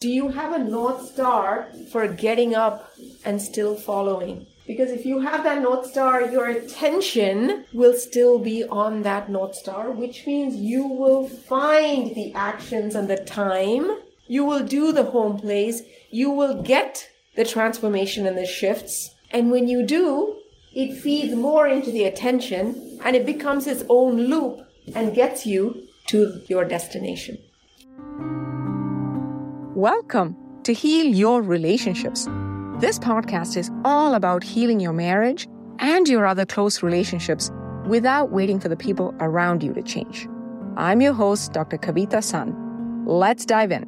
Do you have a North Star for getting up and still following? Because if you have that North Star, your attention will still be on that North Star, which means you will find the actions and the time. You will do the home plays. You will get the transformation and the shifts. And when you do, it feeds more into the attention and it becomes its own loop and gets you to your destination. Welcome to Heal Your Relationships. This podcast is all about healing your marriage and your other close relationships without waiting for the people around you to change. I'm your host, Dr. Kavita Sun. Let's dive in.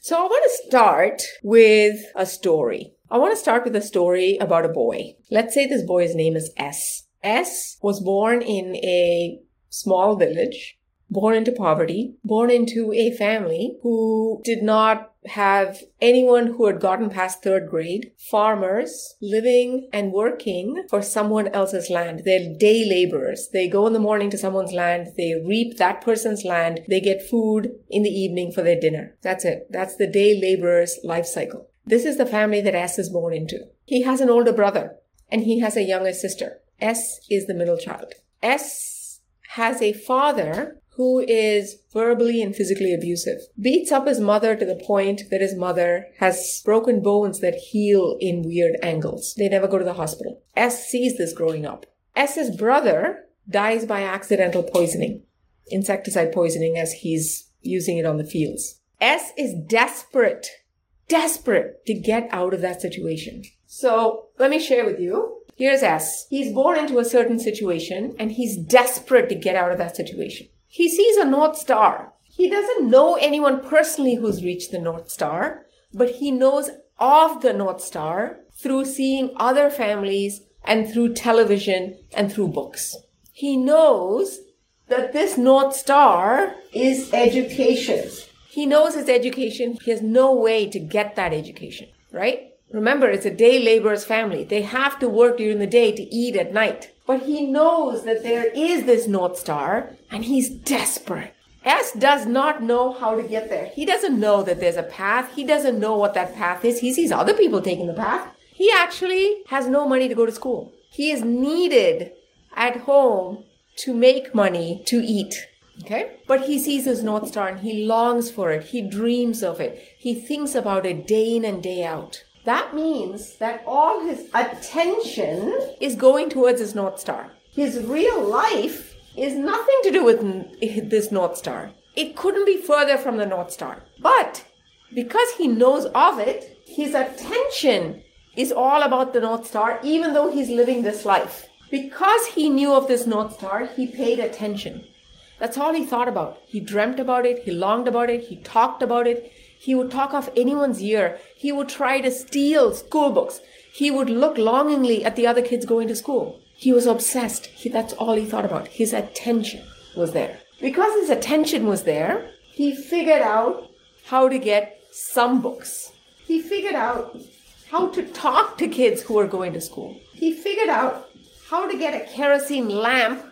So, I want to start with a story. I want to start with a story about a boy. Let's say this boy's name is S. S was born in a small village born into poverty, born into a family who did not have anyone who had gotten past third grade, farmers living and working for someone else's land. They're day laborers. They go in the morning to someone's land, they reap that person's land, they get food in the evening for their dinner. That's it. That's the day laborer's life cycle. This is the family that S is born into. He has an older brother and he has a younger sister. S is the middle child. S has a father who is verbally and physically abusive, beats up his mother to the point that his mother has broken bones that heal in weird angles. They never go to the hospital. S sees this growing up. S's brother dies by accidental poisoning, insecticide poisoning as he's using it on the fields. S is desperate, desperate to get out of that situation. So let me share with you Here's S. He's born into a certain situation and he's desperate to get out of that situation. He sees a North Star. He doesn't know anyone personally who's reached the North Star, but he knows of the North Star through seeing other families and through television and through books. He knows that this North Star is education. He knows his education. He has no way to get that education, right? Remember, it's a day laborer's family. They have to work during the day to eat at night. But he knows that there is this North Star and he's desperate. S does not know how to get there. He doesn't know that there's a path. He doesn't know what that path is. He sees other people taking the path. He actually has no money to go to school. He is needed at home to make money to eat. Okay? But he sees his North Star and he longs for it. He dreams of it. He thinks about it day in and day out. That means that all his attention is going towards his North Star. His real life is nothing to do with this North Star. It couldn't be further from the North Star. But because he knows of it, his attention is all about the North Star, even though he's living this life. Because he knew of this North Star, he paid attention. That's all he thought about. He dreamt about it, he longed about it, he talked about it, he would talk off anyone's ear. He would try to steal school books. He would look longingly at the other kids going to school. He was obsessed. He, that's all he thought about. His attention was there. Because his attention was there, he figured out how to get some books. He figured out how to talk to kids who were going to school. He figured out how to get a kerosene lamp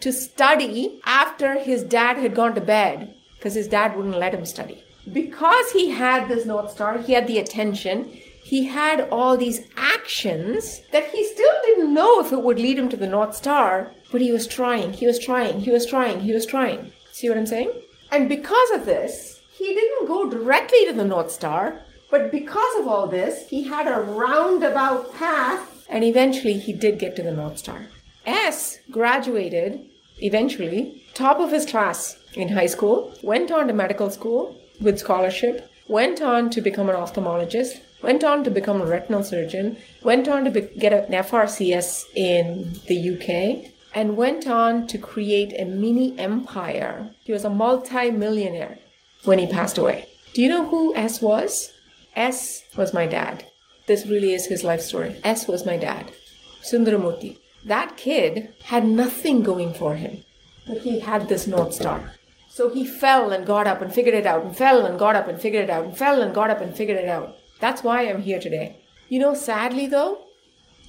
to study after his dad had gone to bed because his dad wouldn't let him study because he had this North Star, he had the attention, he had all these actions that he still didn't know if it would lead him to the North Star, but he was trying, he was trying, he was trying, he was trying. See what I'm saying? And because of this, he didn't go directly to the North Star, but because of all this, he had a roundabout path, and eventually he did get to the North Star. S graduated, eventually, top of his class in high school, went on to medical school, with scholarship, went on to become an ophthalmologist, went on to become a retinal surgeon, went on to be- get an FRCS in the UK, and went on to create a mini empire. He was a multi-millionaire when he passed away. Do you know who S was? S was my dad. This really is his life story. S was my dad, Sundaramurti. That kid had nothing going for him, but he had this North Star. So he fell and got up and figured it out, and fell and got up and figured it out, and fell and got up and figured it out. That's why I'm here today. You know, sadly though,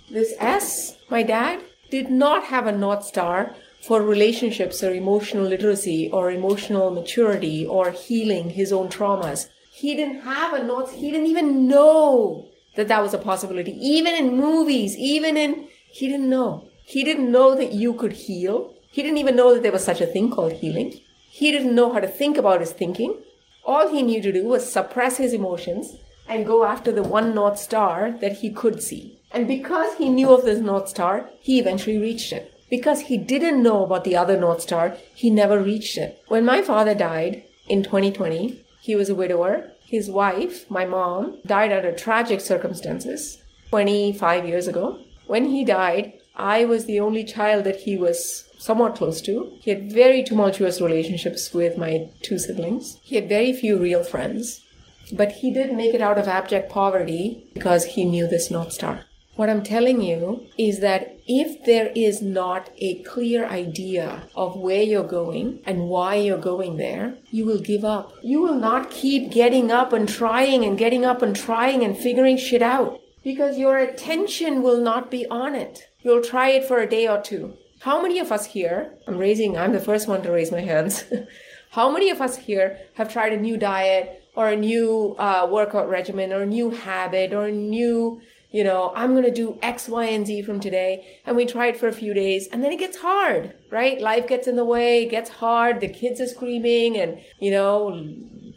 this S, my dad, did not have a North Star for relationships or emotional literacy or emotional maturity or healing his own traumas. He didn't have a North, he didn't even know that that was a possibility. Even in movies, even in, he didn't know. He didn't know that you could heal. He didn't even know that there was such a thing called healing. He didn't know how to think about his thinking. All he knew to do was suppress his emotions and go after the one North Star that he could see. And because he knew of this North Star, he eventually reached it. Because he didn't know about the other North Star, he never reached it. When my father died in 2020, he was a widower. His wife, my mom, died under tragic circumstances 25 years ago. When he died, I was the only child that he was somewhat close to. He had very tumultuous relationships with my two siblings. He had very few real friends. But he did make it out of abject poverty because he knew this North Star. What I'm telling you is that if there is not a clear idea of where you're going and why you're going there, you will give up. You will not keep getting up and trying and getting up and trying and figuring shit out because your attention will not be on it. You'll try it for a day or two. How many of us here, I'm raising, I'm the first one to raise my hands. How many of us here have tried a new diet or a new uh, workout regimen or a new habit or a new you know, I'm going to do X, Y, and Z from today. And we try it for a few days and then it gets hard, right? Life gets in the way, gets hard. The kids are screaming and, you know,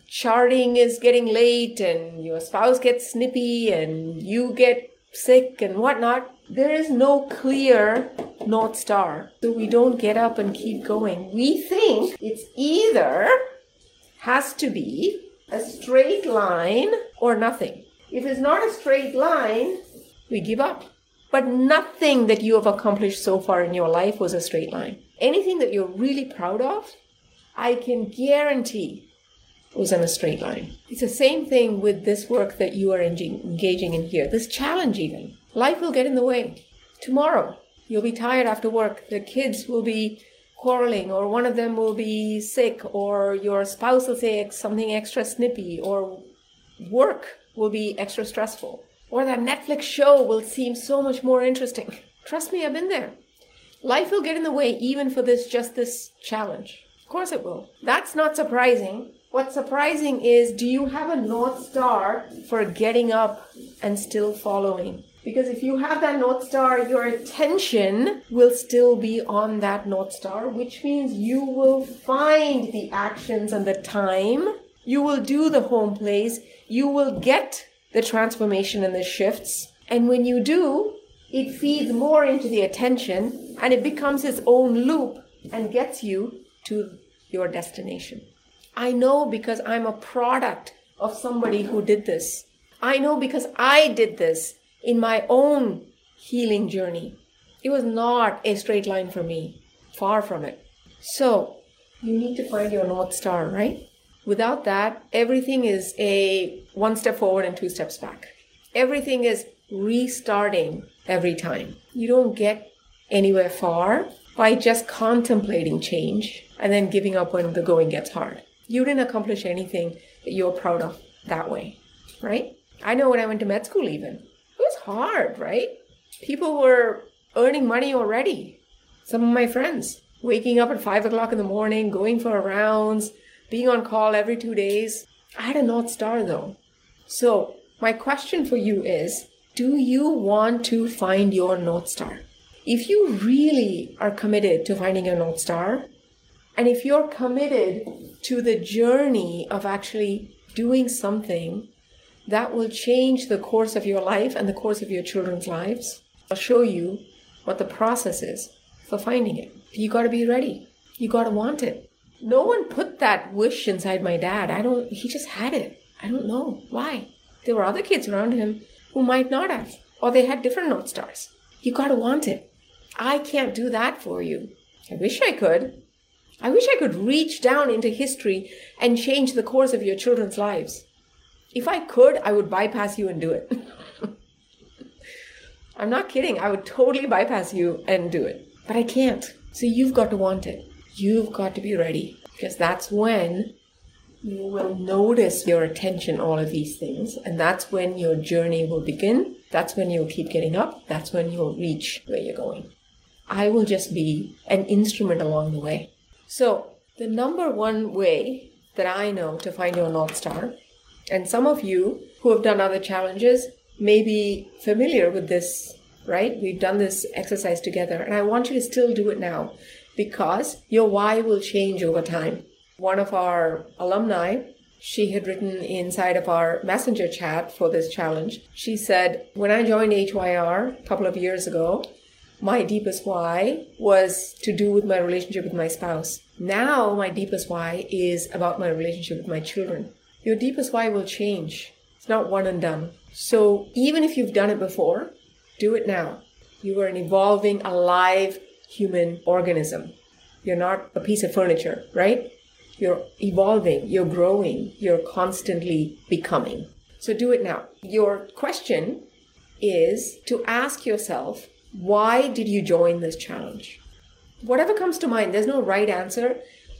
charting is getting late and your spouse gets snippy and you get sick and whatnot. There is no clear North Star. So we don't get up and keep going. We think it's either has to be a straight line or nothing. If it's not a straight line, we give up. But nothing that you have accomplished so far in your life was a straight line. Anything that you're really proud of, I can guarantee was in a straight line. It's the same thing with this work that you are engaging in here, this challenge even. Life will get in the way. Tomorrow, you'll be tired after work. The kids will be quarreling, or one of them will be sick, or your spouse will say something extra snippy, or work will be extra stressful, or that Netflix show will seem so much more interesting. Trust me, I've been there. Life will get in the way even for this just this challenge. Of course it will. That's not surprising. What's surprising is do you have a North Star for getting up and still following? Because if you have that North Star, your attention will still be on that North Star, which means you will find the actions and the time. You will do the home plays you will get the transformation and the shifts. And when you do, it feeds more into the attention and it becomes its own loop and gets you to your destination. I know because I'm a product of somebody who did this. I know because I did this in my own healing journey. It was not a straight line for me, far from it. So, you need to find your North Star, right? Without that, everything is a one step forward and two steps back. Everything is restarting every time. You don't get anywhere far by just contemplating change and then giving up when the going gets hard. You didn't accomplish anything that you're proud of that way, right? I know when I went to med school, even, hard, right? People were earning money already. Some of my friends waking up at five o'clock in the morning, going for rounds, being on call every two days. I had a North Star though. So, my question for you is Do you want to find your North Star? If you really are committed to finding your North Star, and if you're committed to the journey of actually doing something that will change the course of your life and the course of your children's lives, I'll show you what the process is for finding it. You got to be ready. You got to want it no one put that wish inside my dad. I don't, he just had it. I don't know why. There were other kids around him who might not have, or they had different North Stars. You gotta want it. I can't do that for you. I wish I could. I wish I could reach down into history and change the course of your children's lives. If I could, I would bypass you and do it. I'm not kidding. I would totally bypass you and do it. But I can't. So you've got to want it you've got to be ready because that's when you will notice your attention all of these things and that's when your journey will begin that's when you'll keep getting up that's when you'll reach where you're going I will just be an instrument along the way. So, the number one way that I know to find your North Star, and some of you who have done other challenges may be familiar with this, right? We've done this exercise together, and I want you to still do it now because your why will change over time. One of our alumni, she had written inside of our messenger chat for this challenge. She said, When I joined HYR a couple of years ago, my deepest why was to do with my relationship with my spouse. Now, my deepest why is about my relationship with my children. Your deepest why will change. It's not one and done. So, even if you've done it before, do it now. You are an evolving, alive human organism. You're not a piece of furniture, right? You're evolving, you're growing, you're constantly becoming. So, do it now. Your question is to ask yourself, why did you join this challenge? Whatever comes to mind, there's no right answer.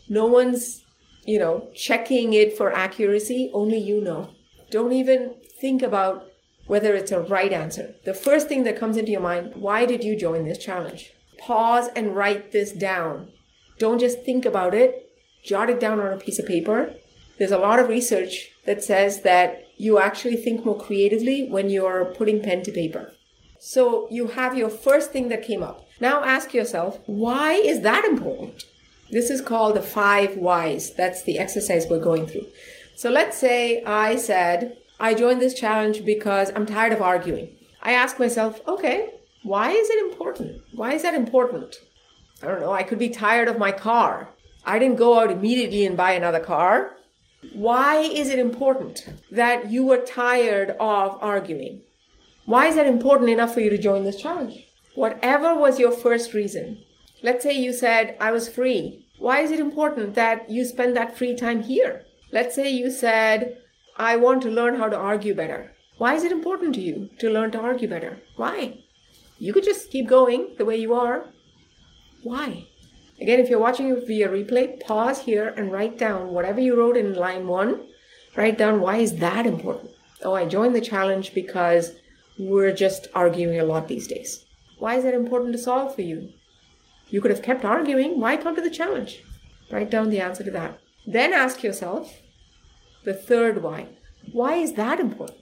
No one's, you know, checking it for accuracy. Only you know. Don't even think about whether it's a right answer. The first thing that comes into your mind, why did you join this challenge? Pause and write this down. Don't just think about it, jot it down on a piece of paper. There's a lot of research that says that you actually think more creatively when you're putting pen to paper. So you have your first thing that came up. Now ask yourself, why is that important? This is called the five whys. That's the exercise we're going through. So let's say I said, I joined this challenge because I'm tired of arguing. I ask myself, okay, why is it important? Why is that important? I don't know. I could be tired of my car. I didn't go out immediately and buy another car. Why is it important that you were tired of arguing? Why is that important enough for you to join this challenge? Whatever was your first reason, let's say you said, I was free. Why is it important that you spend that free time here? Let's say you said, I want to learn how to argue better. Why is it important to you to learn to argue better? Why? You could just keep going the way you are. Why? Again, if you're watching via replay, pause here and write down whatever you wrote in line one. Write down why is that important? Oh, I joined the challenge because we're just arguing a lot these days. Why is that important to solve for you? You could have kept arguing. Why come to the challenge? Write down the answer to that. Then ask yourself the third why. Why is that important?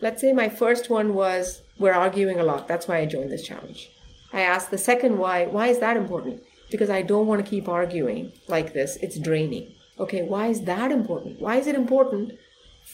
Let's say my first one was we're arguing a lot. That's why I joined this challenge. I asked the second why. Why is that important? Because I don't want to keep arguing like this. It's draining. Okay, why is that important? Why is it important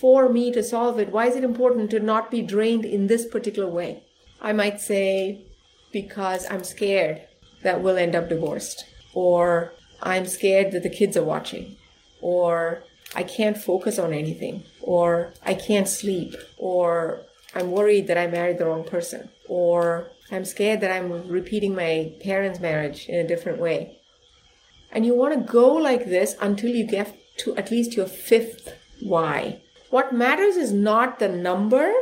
for me to solve it, why is it important to not be drained in this particular way? I might say, because I'm scared that we'll end up divorced, or I'm scared that the kids are watching, or I can't focus on anything, or I can't sleep, or I'm worried that I married the wrong person, or I'm scared that I'm repeating my parents' marriage in a different way. And you want to go like this until you get to at least your fifth why. What matters is not the number,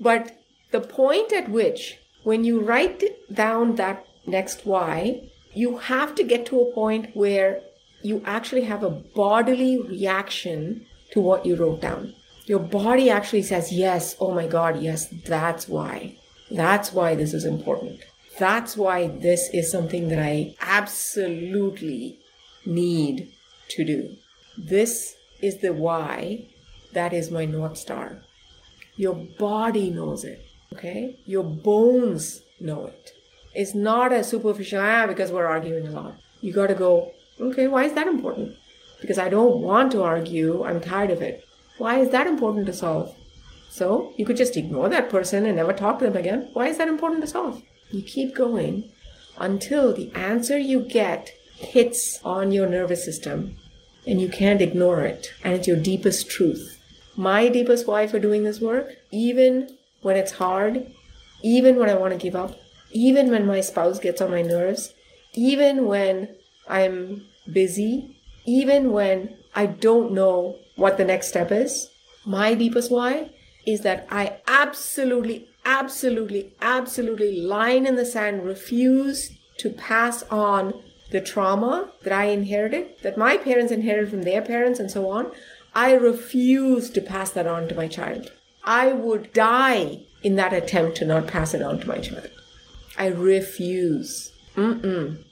but the point at which, when you write down that next why, you have to get to a point where you actually have a bodily reaction to what you wrote down. Your body actually says, Yes, oh my God, yes, that's why. That's why this is important. That's why this is something that I absolutely need to do. This is the why that is my North Star. Your body knows it, okay? Your bones know it. It's not a superficial, ah, because we're arguing a lot. You gotta go, okay, why is that important? Because I don't want to argue, I'm tired of it. Why is that important to solve? So you could just ignore that person and never talk to them again. Why is that important to solve? You keep going until the answer you get hits on your nervous system and you can't ignore it. And it's your deepest truth my deepest why for doing this work, even when it's hard, even when I want to give up, even when my spouse gets on my nerves, even when I'm busy, even when I don't know what the next step is, my deepest why is that I absolutely, absolutely, absolutely line in the sand refuse to pass on the trauma that I inherited, that my parents inherited from their parents, and so on. I refuse to pass that on to my child. I would die in that attempt to not pass it on to my child. I refuse. Mm-mm.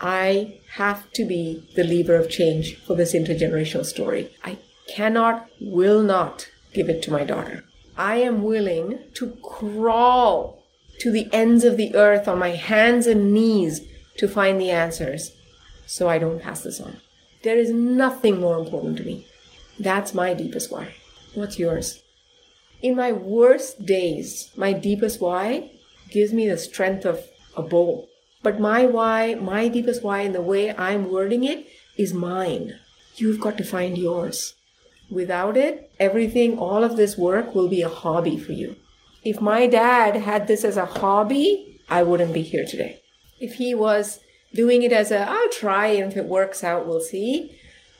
I have to be the lever of change for this intergenerational story. I cannot, will not give it to my daughter. I am willing to crawl to the ends of the earth on my hands and knees to find the answers so I don't pass this on. There is nothing more important to me. That's my deepest why. What's yours? In my worst days, my deepest why gives me the strength of a bull. But my why, my deepest why, in the way I'm wording it, is mine. You've got to find yours. Without it, everything, all of this work will be a hobby for you. If my dad had this as a hobby, I wouldn't be here today. If he was doing it as a, I'll try, and if it works out, we'll see.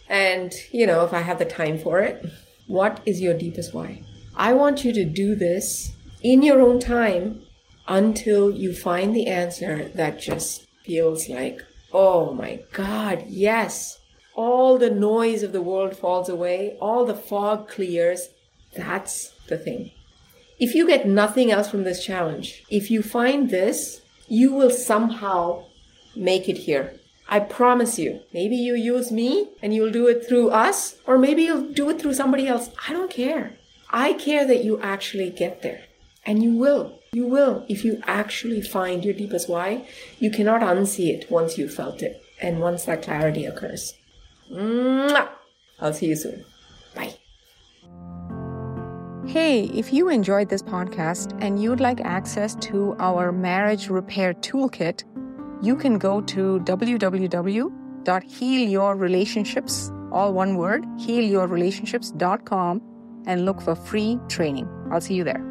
And, you know, if I have the time for it, what is your deepest why? I want you to do this in your own time until you find the answer that just feels like, oh my God, yes. All the noise of the world falls away, all the fog clears. That's the thing. If you get nothing else from this challenge, if you find this, you will somehow make it here. I promise you. Maybe you use me and you'll do it through us, or maybe you'll do it through somebody else. I don't care. I care that you actually get there. And you will. You will. If you actually find your deepest why, you cannot unsee it once you've felt it and once that clarity occurs. Mwah! I'll see you soon. Bye. Hey, if you enjoyed this podcast and you'd like access to our marriage repair toolkit, you can go to www.healyourrelationships, all one word, healyourrelationships.com, and look for free training. I'll see you there.